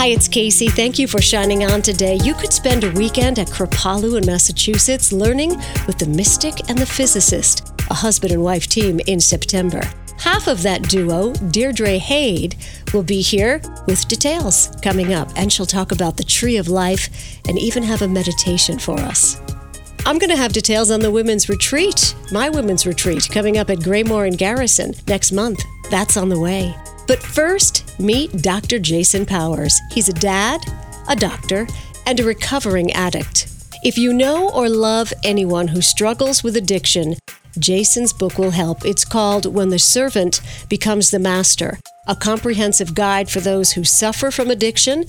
Hi, it's Kacey. Thank you for shining on today. You could spend a weekend at Kripalu in Massachusetts learning with the mystic and the physicist, a husband and wife team in September. Half of that duo, Deirdre Hade, will be here with details coming up, and she'll talk about the tree of life and even have a meditation for us. I'm going to have details on the women's retreat, my women's retreat, coming up at Graymoor and Garrison next month. That's on the way. But first, meet Dr. Jason Powers. He's a dad, a doctor, and a recovering addict. If you know or love anyone who struggles with addiction, Jason's book will help. It's called When the Servant Becomes the Master, a comprehensive guide for those who suffer from addiction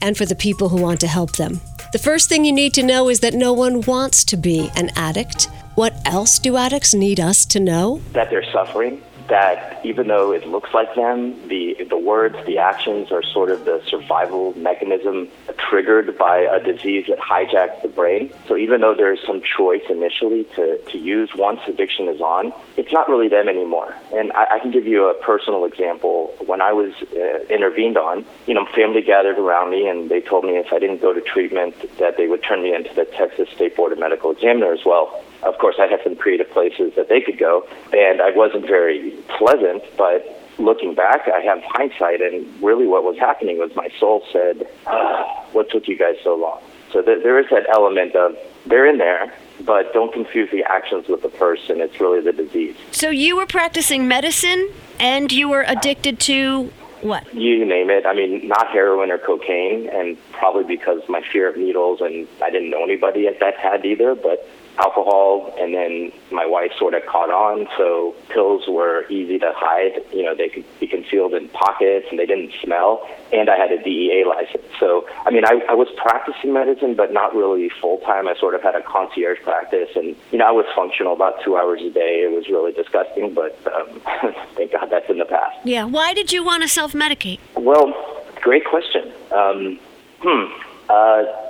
and for the people who want to help them. The first thing you need to know is that no one wants to be an addict. What else do addicts need us to know? That they're suffering that even though it looks like them, the the words, the actions are sort of the survival mechanism triggered by a disease that hijacks the brain. So even though there's some choice initially to, to use once addiction is on, it's not really them anymore. And I, I can give you a personal example. When I was uh, intervened on, you know, family gathered around me and they told me if I didn't go to treatment that they would turn me into the Texas State Board of Medical Examiner as well of course, I had some creative places that they could go, and I wasn't very pleasant, but looking back, I have hindsight, and really what was happening was my soul said, ah, What took you guys so long? So th- there is that element of they're in there, but don't confuse the actions with the person. It's really the disease. So you were practicing medicine and you were addicted to what? You name it. I mean, not heroin or cocaine, and probably because my fear of needles, and I didn't know anybody at that had either, but alcohol, and then my wife sort of caught on. So pills were easy to hide. You know, they could be concealed in pockets, and they didn't smell. And I had a DEA license. So, I mean, I, I was practicing medicine, but not really full time. I sort of had a concierge practice, and you know, I was functional about two hours a day. It was really disgusting, but um, thank God that's in the past. Yeah. Why did you want to self medicate? Well, great question. Um, hmm. Uh,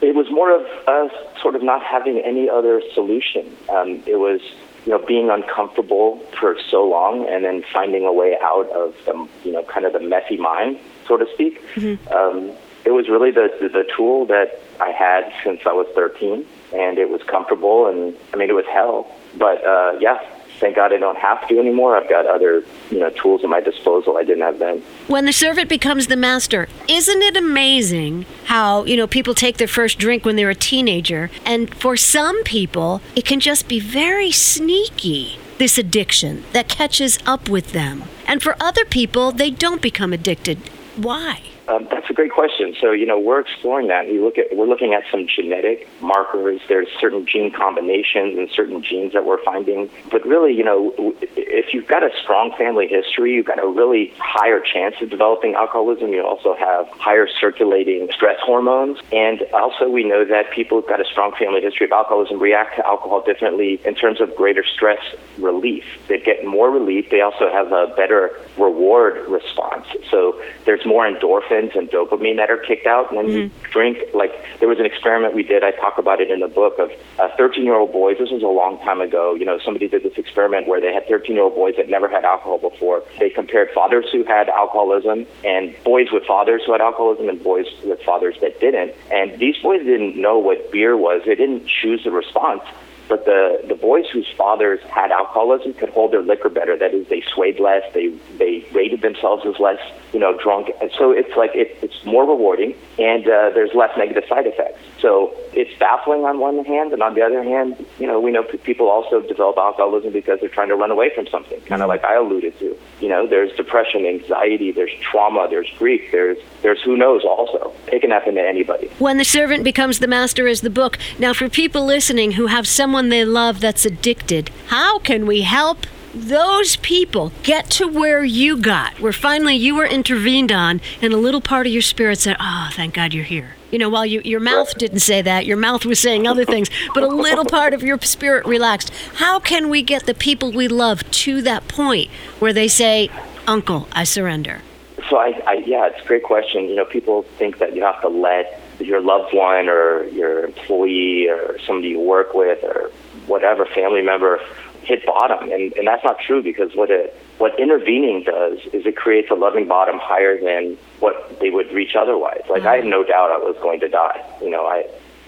it was more of us sort of not having any other solution. Um, it was, you know, being uncomfortable for so long and then finding a way out of the, you know, kind of the messy mind, so to speak. Mm-hmm. Um, it was really the, the the tool that I had since I was 13, and it was comfortable, and I mean, it was hell, but uh, yeah, thank God I don't have to anymore. I've got other, you know, tools at my disposal I didn't have then. When the servant becomes the master, isn't it amazing how, you know, people take their first drink when they're a teenager and for some people it can just be very sneaky this addiction that catches up with them. And for other people, they don't become addicted. Why? Um, that's a great question. So, you know, we're exploring that. We look at we're looking at some genetic markers. There's certain gene combinations and certain genes that we're finding. But really, you know, if you've got a strong family history, you've got a really higher chance of developing alcoholism. You also have higher circulating stress hormones, and also we know that people who've got a strong family history of alcoholism react to alcohol differently in terms of greater stress relief. They get more relief. They also have a better reward response. So there's more endorphins endorphins and dopamine that are kicked out when mm-hmm. you drink. Like there was an experiment we did. I talk about it in the book of 13 uh, year old boys. This was a long time ago. You know, somebody did this experiment where they had 13 year old boys that never had alcohol before. They compared fathers who had alcoholism and boys with fathers who had alcoholism and boys with fathers that didn't. And these boys didn't know what beer was. They didn't choose the response. But the, the boys whose fathers had alcoholism could hold their liquor better. That is, they swayed less. They they rated themselves as less, you know, drunk. And so it's like it, it's more rewarding, and uh, there's less negative side effects. So it's baffling on one hand, and on the other hand, you know, we know p- people also develop alcoholism because they're trying to run away from something, kind of like I alluded to. You know, there's depression, anxiety, there's trauma, there's grief, there's there's who knows also. It can happen to anybody. When the servant becomes the master is the book. Now, for people listening who have someone they love that's addicted, how can we help those people get to where you got, where finally you were intervened on, and a little part of your spirit said, Oh, thank God you're here. You know, while you, your mouth didn't say that, your mouth was saying other things, but a little part of your spirit relaxed. How can we get the people we love to that point where they say, Uncle, I surrender? So, I, I yeah, it's a great question. You know, people think that you have to let your loved one or your employee or somebody you work with or whatever family member hit bottom, and, and that's not true because what it what intervening does is it creates a loving bottom higher than what they would reach otherwise. Like mm-hmm. I had no doubt I was going to die. You know, I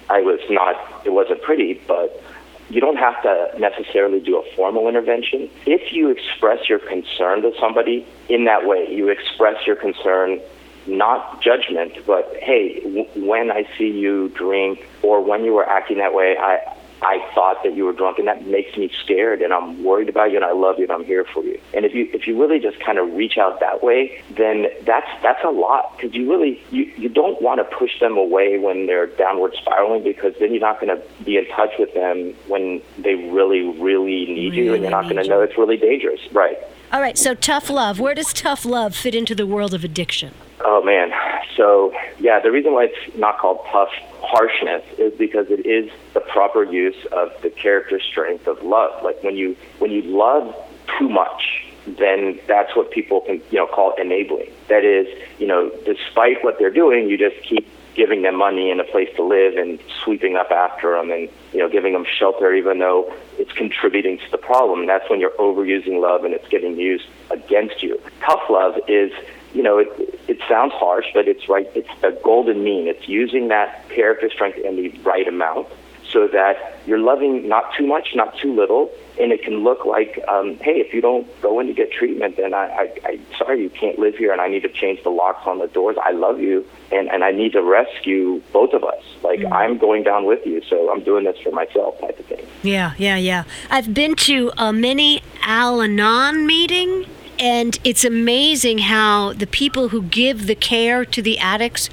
I was not. It wasn't pretty, but you don't have to necessarily do a formal intervention. If you express your concern to somebody in that way, you express your concern not judgment, but hey, w- when I see you drink or when you were acting that way, I I thought that you were drunk, and that makes me scared, and I'm worried about you, and I love you, and I'm here for you. And if you if you really just kind of reach out that way, then that's that's a lot because you really you you don't want to push them away when they're downward spiraling because then you're not going to be in touch with them when they really really need really you, and you're not going to know it's really dangerous, right? All right. So tough love. Where does tough love fit into the world of addiction? Oh man. So yeah, the reason why it's not called tough harshness is because it is the proper use of the character strength of love. Like when you when you love too much, then that's what people can you know call enabling. That is, you know, despite what they're doing, you just keep giving them money and a place to live and sweeping up after them and you know giving them shelter even though it's contributing to the problem. That's when you're overusing love and it's getting used against you. Tough love is you know, it, it sounds harsh, but it's right. It's a golden mean. It's using that character strength in the right amount so that you're loving not too much, not too little, and it can look like, um, hey, if you don't go in to get treatment, then I, I, I, sorry, you can't live here, and I need to change the locks on the doors. I love you, and and I need to rescue both of us. Like mm I'm going down with you, so I'm doing this for myself, type of thing. Yeah, yeah, yeah. I've been to a mini Al-Anon meeting and it's amazing how the people who give the care to the addicts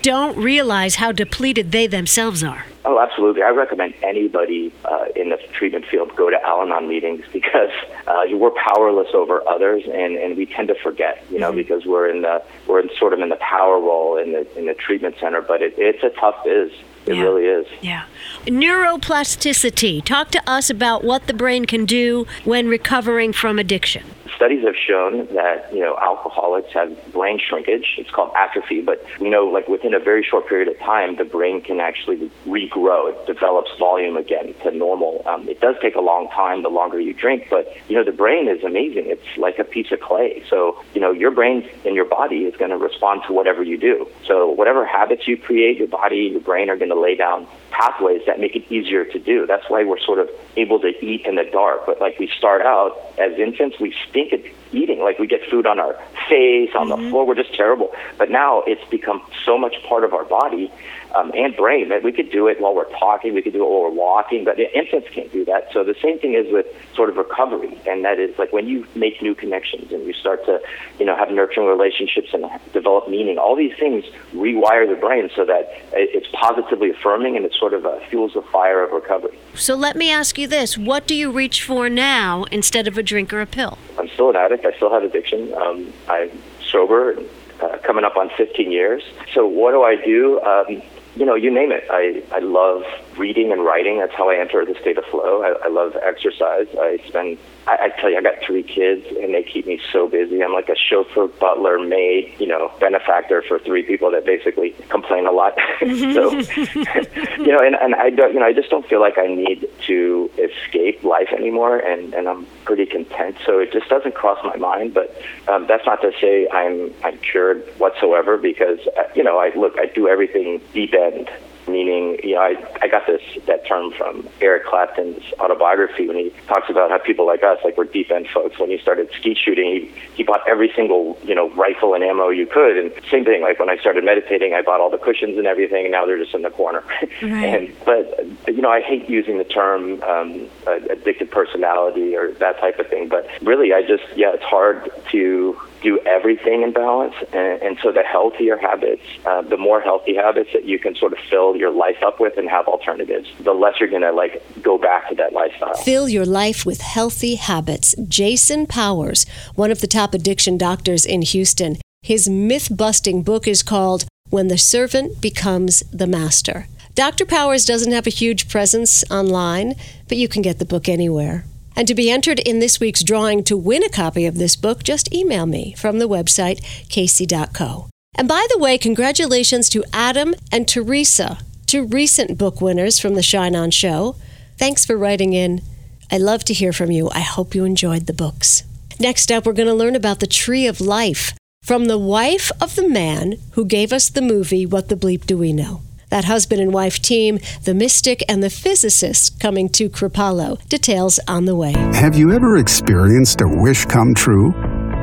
don't realize how depleted they themselves are. Oh, absolutely. I recommend anybody uh, in the treatment field go to Al Anon meetings because uh, we're powerless over others, and, and we tend to forget, you know, mm-hmm. because we're in the we're in sort of in the power role in the in the treatment center. But it, it's a tough biz. It yeah. really is. Yeah. Neuroplasticity. Talk to us about what the brain can do when recovering from addiction studies have shown that you know alcoholics have brain shrinkage. It's called atrophy, but we know like within a very short period of time, the brain can actually regrow. It develops volume again to normal. Um, it does take a long time the longer you drink, but you know the brain is amazing. It's like a piece of clay. So you know your brain and your body is going to respond to whatever you do. So whatever habits you create, your body, your brain are going to lay down pathways that make it easier to do. That's why we're sort of able to eat in the dark. But like we start out as infants, we stink at eating. Like we get food on our face, on mm-hmm. the floor. We're just terrible. But now it's become so much part of our body um, and brain that we could do it while we're talking. We could do it while we're walking. But infants can't do that. So the same thing is with sort of recovery, and that is like when you make new connections and you start to, you know, have nurturing relationships and develop meaning. All these things rewire the brain so that it's positively affirming and it sort of uh, fuels the fire of recovery. So let me ask you this: What do you reach for now instead of a drink or a pill? Still an addict. I still have addiction. Um, I'm sober, uh, coming up on 15 years. So what do I do? Um, you know, you name it. I, I love reading and writing. That's how I enter the state of flow. I, I love exercise. I spend, I, I tell you, I got three kids and they keep me so busy. I'm like a chauffeur, butler, maid, you know, benefactor for three people that basically complain a lot. so, you know, and, and I don't, you know, I just don't feel like I need to escape life anymore and, and I'm pretty content. So it just doesn't cross my mind. But um, that's not to say I'm, I'm cured whatsoever because, uh, you know, I look, I do everything deep end meaning, you know, I, I got this that term from Eric Clapton's autobiography when he talks about how people like us, like we're deep end folks. When he started skeet shooting, he, he bought every single, you know, rifle and ammo you could. And same thing, like when I started meditating, I bought all the cushions and everything, and now they're just in the corner. Right. and but you know, I hate using the term um, addicted personality or that type of thing. But really, I just yeah, it's hard to do everything in balance. And, and so the healthier habits, uh, the more healthy habits that you can sort of fill your life up with and have alternatives, the less you're going to like go back to that lifestyle. Fill your life with healthy habits. Jason Powers, one of the top addiction doctors in Houston, his myth busting book is called When the Servant Becomes the Master. Dr. Powers doesn't have a huge presence online, but you can get the book anywhere. And to be entered in this week's drawing to win a copy of this book, just email me from the website kacey.co. And by the way, congratulations to Adam and Teresa, two recent book winners from the Shine On Show. Thanks for writing in. I love to hear from you. I hope you enjoyed the books. Next up, we're going to learn about the Tree of Life from the wife of the man who gave us the movie What the Bleep Do We Know? That husband and wife team, the mystic and the physicist coming to Kripalu. Details on the way. Have you ever experienced a wish come true?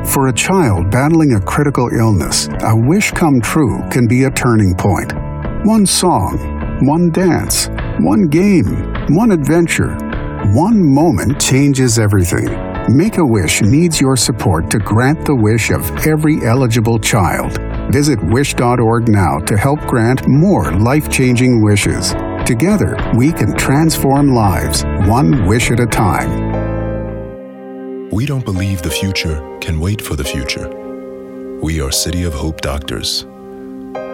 For a child battling a critical illness, a wish come true can be a turning point. One song, one dance, one game, one adventure, one moment changes everything. Make a Wish needs your support to grant the wish of every eligible child. Visit wish.org now to help grant more life changing wishes. Together, we can transform lives, one wish at a time. We don't believe the future can wait for the future. We are City of Hope doctors.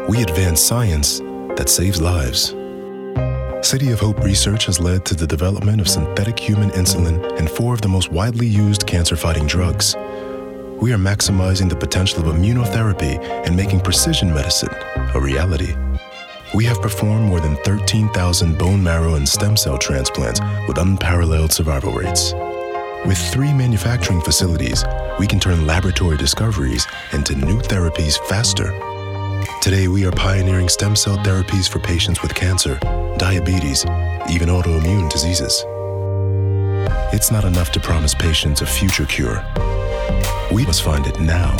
We advance science that saves lives. City of Hope research has led to the development of synthetic human insulin and four of the most widely used cancer fighting drugs we are maximizing the potential of immunotherapy and making precision medicine a reality. We have performed more than 13,000 bone marrow and stem cell transplants with unparalleled survival rates. With three manufacturing facilities, we can turn laboratory discoveries into new therapies faster. Today, we are pioneering stem cell therapies for patients with cancer, diabetes, even autoimmune diseases. It's not enough to promise patients a future cure. We must find it now.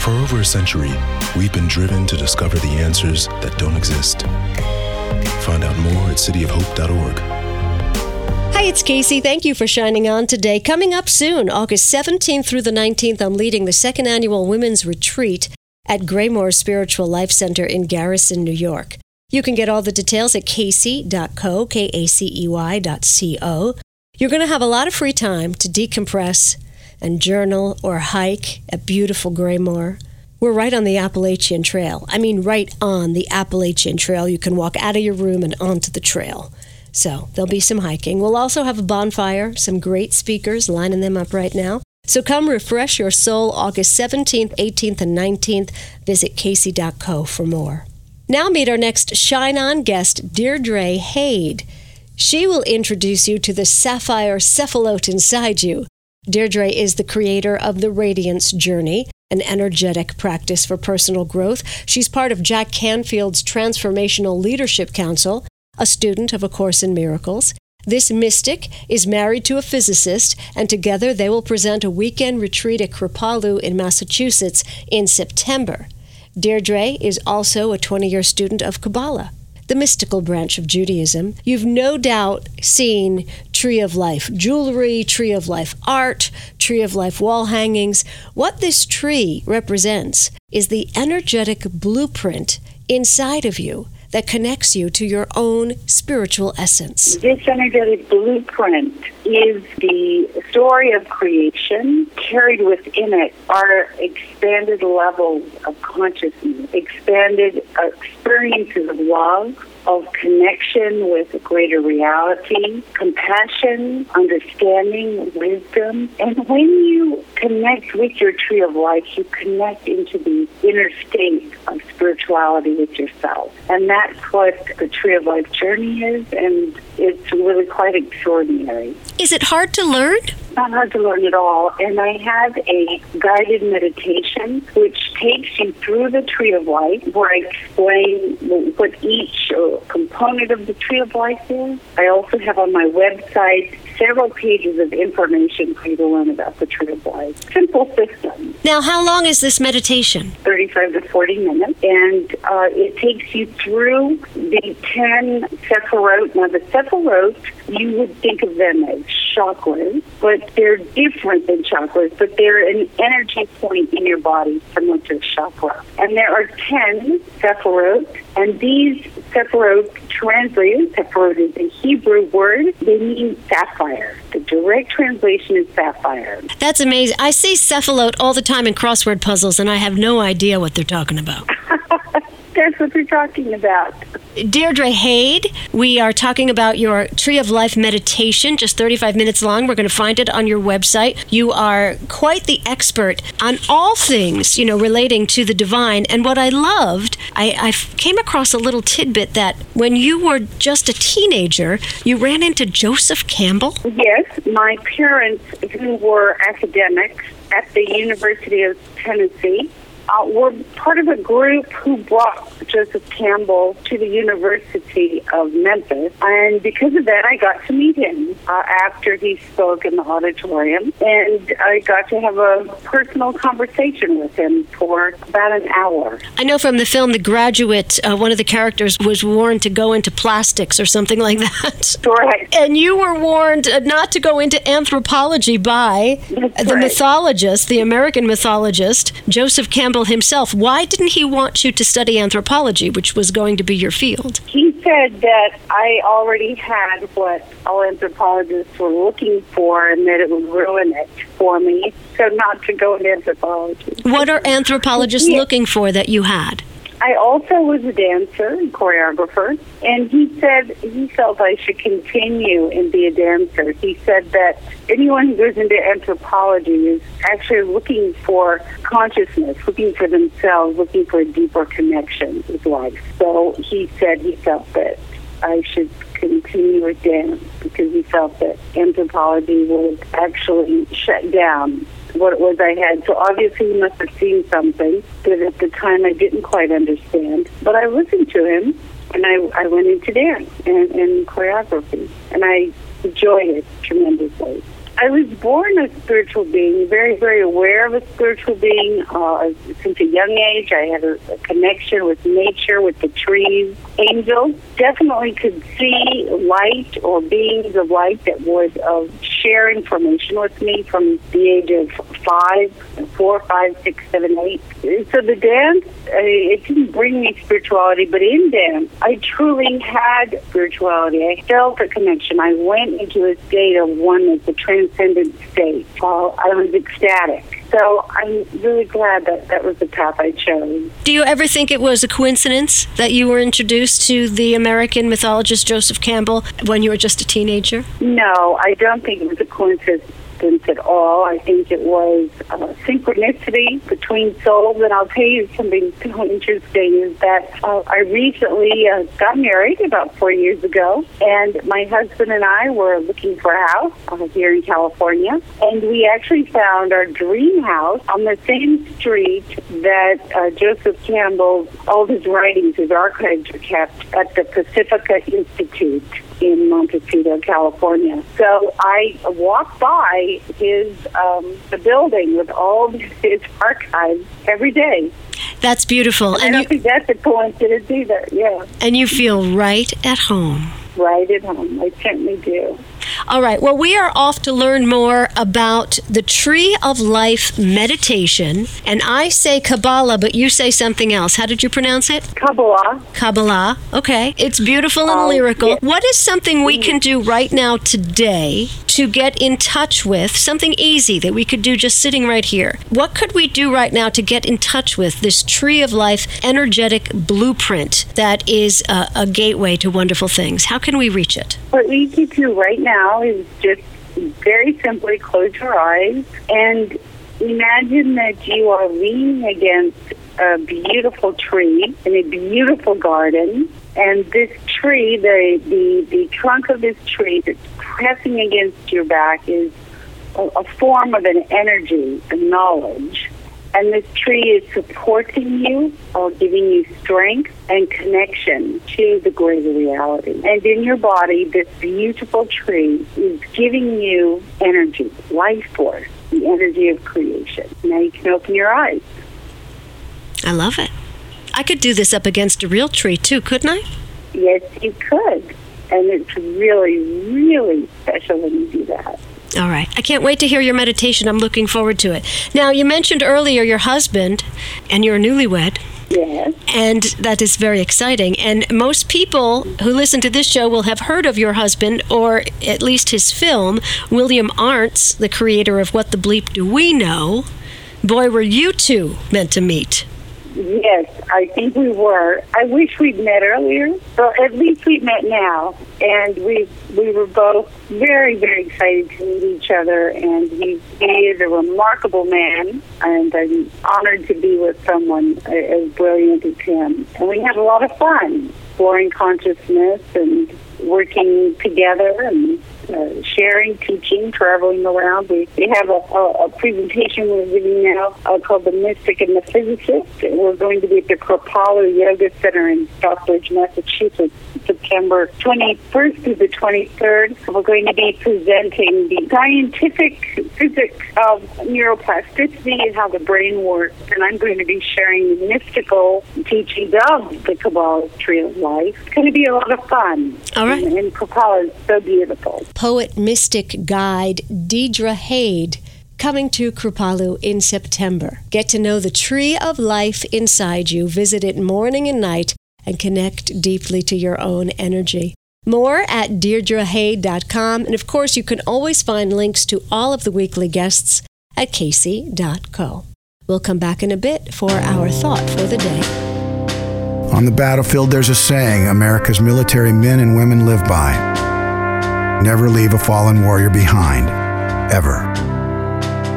For over a century, we've been driven to discover the answers that don't exist. Find out more at cityofhope.org. Hi, it's Kacey. Thank you for shining on today. Coming up soon, August 17th through the 19th, I'm leading the second annual Women's Retreat at Graymoor Spiritual Life Center in Garrison, New York. You can get all the details at kacey.co, K A C E Y dot C O. You're going to have a lot of free time to decompress and journal or hike at beautiful Graymoor. We're right on the Appalachian Trail. I mean, right on the Appalachian Trail. You can walk out of your room and onto the trail. So there'll be some hiking. We'll also have a bonfire, some great speakers lining them up right now. So come refresh your soul August 17th, 18th, and 19th. Visit kacey.co for more. Now meet our next Shine On guest, Deirdre Hade. She will introduce you to the sapphire sephirot inside you. Deirdre is the creator of the Radiance Journey, an energetic practice for personal growth. She's part of Jack Canfield's Transformational Leadership Council, a student of A Course in Miracles. This mystic is married to a physicist, and together they will present a weekend retreat at Kripalu in Massachusetts in September. Deirdre is also a 20 year student of Kabbalah the mystical branch of Judaism, you've no doubt seen Tree of Life jewelry, Tree of Life art, Tree of Life wall hangings. What this tree represents is the energetic blueprint inside of you that connects you to your own spiritual essence. This energetic blueprint is the story of creation. Carried within it are expanded levels of consciousness, expanded experiences of love, of connection with a greater reality, compassion, understanding, wisdom. And when you connect with your tree of life, you connect into the inner state of spirituality with yourself. And that's what the tree of life journey is, and it's really quite extraordinary. Is it hard to learn? Not hard to learn at all. And I have a guided meditation which takes you through the tree of life, where I explain what each component of the tree of life is. I also have on my website several pages of information for you to learn about the tree of life. Simple system. Now, how long is this meditation? 35 to 40 minutes. And uh, it takes you through the 10 Sephirot. Now, the Sephirot, you would think of them as chakras, but they're different than chakras, but they're an energy point in your body similar to a chakra. And there are 10 sephirot, and these sephirot translated, sephirot is a Hebrew word, they mean sapphire. The direct translation is sapphire. That's amazing. I see cephalot all the time in crossword puzzles, and I have no idea what they're talking about. That's what they're talking about. Deirdre Hade, we are talking about your Tree of Life meditation, just 35 minutes long. We're going to find it on your website. You are quite the expert on all things, you know, relating to the divine. And what I loved, I, I came across a little tidbit that when you were just a teenager, you ran into Joseph Campbell. Yes, my parents, who were academics at the University of Tennessee, uh, were part of a group who brought Joseph Campbell to the University of Memphis. And because of that, I got to meet him uh, after he spoke in the auditorium. And I got to have a personal conversation with him for about an hour. I know from the film The Graduate, uh, one of the characters was warned to go into plastics or something like that. Right. And you were warned not to go into anthropology by That's the right. mythologist, the American mythologist, Joseph Campbell himself. Why didn't he want you to study anthropology, which was going to be your field? He said that I already had what all anthropologists were looking for and that it would ruin it for me. So not to go into anthropology. What are anthropologists Yeah. looking for that you had? I also was a dancer and choreographer, and he said he felt I should continue and be a dancer. He said that anyone who goes into anthropology is actually looking for consciousness, looking for themselves, looking for a deeper connection with life. So he said he felt that I should continue with dance because he felt that anthropology would actually shut down what it was I had. So obviously he must have seen something that at the time I didn't quite understand. But I listened to him and I, I went into dance and, and choreography and I enjoyed it tremendously. I was born a spiritual being, very, very aware of a spiritual being. Uh, since a young age, I had a, a connection with nature, with the trees. Angels definitely could see light or beings of light that would uh, share information with me from the age of five, four, five, six, seven, eight. So the dance, uh, it didn't bring me spirituality, but in dance, I truly had spirituality. I felt a connection. I went into a state of oneness, a transcendent state. I was ecstatic. So I'm really glad that that was the path I chose. Do you ever think it was a coincidence that you were introduced to the American mythologist Joseph Campbell when you were just a teenager? No, I don't think it was a coincidence at all. I think it was uh, synchronicity between souls. And I'll tell you something so interesting is that uh, I recently uh, got married about four years ago, and my husband and I were looking for a house uh, here in California, and we actually found our dream house on the same street that uh, Joseph Campbell's all his writings, his archives are kept at the Pacifica Institute in Montecito, California. So I walk by his um, the building with all his archives every day. That's beautiful. I And don't you, think that's a coincidence either. Yeah, and you feel right at home. right at home. I certainly do. All right. Well, we are off to learn more about the Tree of Life meditation. And I say Kabbalah, but you say something else. How did you pronounce it? Kabbalah. Kabbalah. Okay. It's beautiful and Oh, lyrical. yeah. What is something we can do right now today to get in touch with something easy that we could do just sitting right here? What could we do right now to get in touch with this Tree of Life energetic blueprint that is a, a gateway to wonderful things? How can we reach it? What we can do right now is just very simply close your eyes and imagine that you are leaning against a beautiful tree in a beautiful garden. And this tree, the, the, the trunk of this tree that's pressing against your back is a, a form of an energy, a knowledge. And this tree is supporting you or giving you strength and connection to the greater reality. And in your body, this beautiful tree is giving you energy, life force, the energy of creation. Now you can open your eyes. I love it. I could do this up against a real tree too, couldn't I? Yes, you could. And it's really, really special when you do that. All right. I can't wait to hear your meditation. I'm looking forward to it. Now, you mentioned earlier your husband and you're a newlywed. Yes. And that is very exciting. And most people who listen to this show will have heard of your husband, or at least his film, William Arntz, the creator of What the Bleep Do We Know? Boy, were you two meant to meet. Yes, I think we were. I wish we'd met earlier, but at least we've met now. And we we were both very, very excited to meet each other. And he, he is a remarkable man, and I'm honored to be with someone as brilliant as him. And we had a lot of fun exploring consciousness and working together and uh, sharing, teaching, traveling around. We, we have a, a, a presentation we're giving now uh, called The Mystic and the Physicist. We're going to be at the Kripalu Yoga Center in Stockbridge, Massachusetts, September 21st through the 23rd. We're going to be presenting the scientific physics of neuroplasticity and how the brain works. And I'm going to be sharing the mystical teachings of the Kabbalah Tree of Life. It's going to be a lot of fun. All right. And, and Kabbalah is so beautiful poet mystic guide Deirdre Hade coming to Kripalu in September. Get to know the tree of life inside you, visit it morning and night, and connect deeply to your own energy. More at deirdrehade.com. and of course, you can always find links to all of the weekly guests at kacey.co. We'll come back in a bit for our thought for the day. On the battlefield, there's a saying America's military men and women live by. Never leave a fallen warrior behind, ever.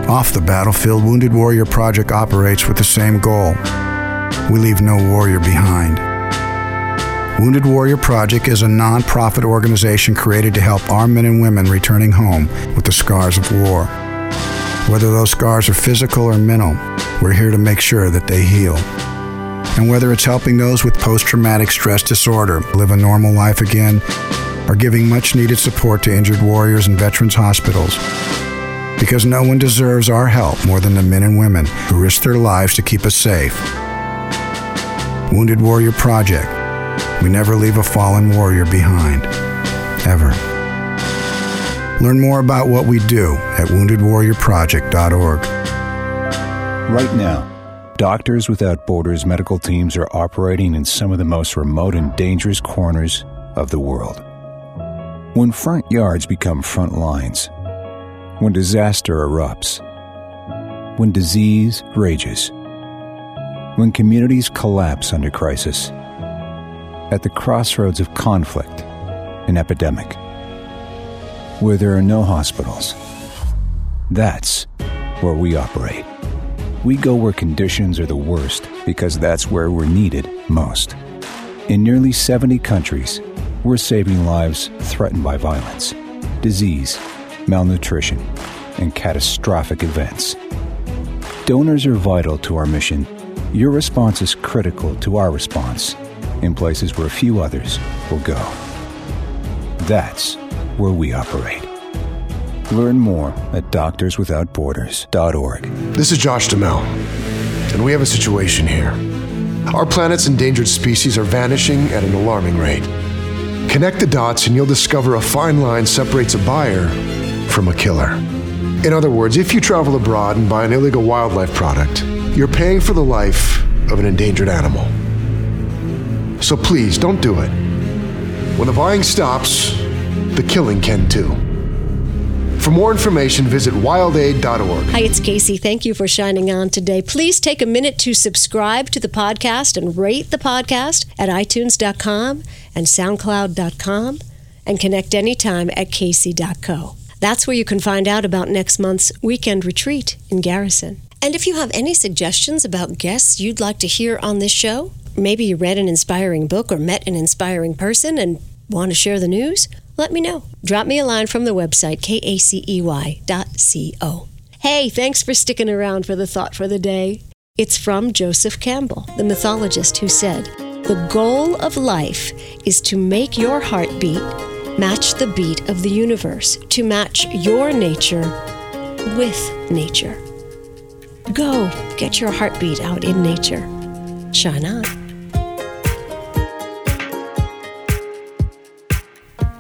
Off the battlefield, Wounded Warrior Project operates with the same goal. We leave no warrior behind. Wounded Warrior Project is a non-profit organization created to help our men and women returning home with the scars of war. Whether those scars are physical or mental, we're here to make sure that they heal. And whether it's helping those with post traumatic stress disorder live a normal life again, or giving much needed support to injured warriors and veterans hospitals. Because no one deserves our help more than the men and women who risk their lives to keep us safe. Wounded Warrior Project. We never leave a fallen warrior behind. Ever. Learn more about what we do at woundedwarriorproject.org. Right now, Doctors Without Borders medical teams are operating in some of the most remote and dangerous corners of the world. When front yards become front lines, when disaster erupts, when disease rages, when communities collapse under crisis, at the crossroads of conflict and epidemic, where there are no hospitals, that's where we operate. We go where conditions are the worst because that's where we're needed most. In nearly 70 countries, we're saving lives threatened by violence, disease, malnutrition, and catastrophic events. Donors are vital to our mission. Your response is critical to our response in places where a few others will go. That's where we operate. Learn more at doctorswithoutborders.org. This is Josh Duhamel, and we have a situation here. Our planet's endangered species are vanishing at an alarming rate. Connect the dots and you'll discover a fine line separates a buyer from a killer. In other words, if you travel abroad and buy an illegal wildlife product, you're paying for the life of an endangered animal. So please don't do it. When the buying stops, the killing can too. For more information, visit wildaid.org. Hi, it's Kacey. Thank you for shining on today. Please take a minute to subscribe to the podcast and rate the podcast at itunes.com and soundcloud.com and connect anytime at kacey.co. That's where you can find out about next month's weekend retreat in Garrison. And if you have any suggestions about guests you'd like to hear on this show, maybe you read an inspiring book or met an inspiring person and want to share the news, let me know. Drop me a line from the website, kacey.co. Hey, thanks for sticking around for the thought for the day. It's from Joseph Campbell, the mythologist, who said, The goal of life is to make your heartbeat match the beat of the universe, to match your nature with nature. Go get your heartbeat out in nature. Shine on.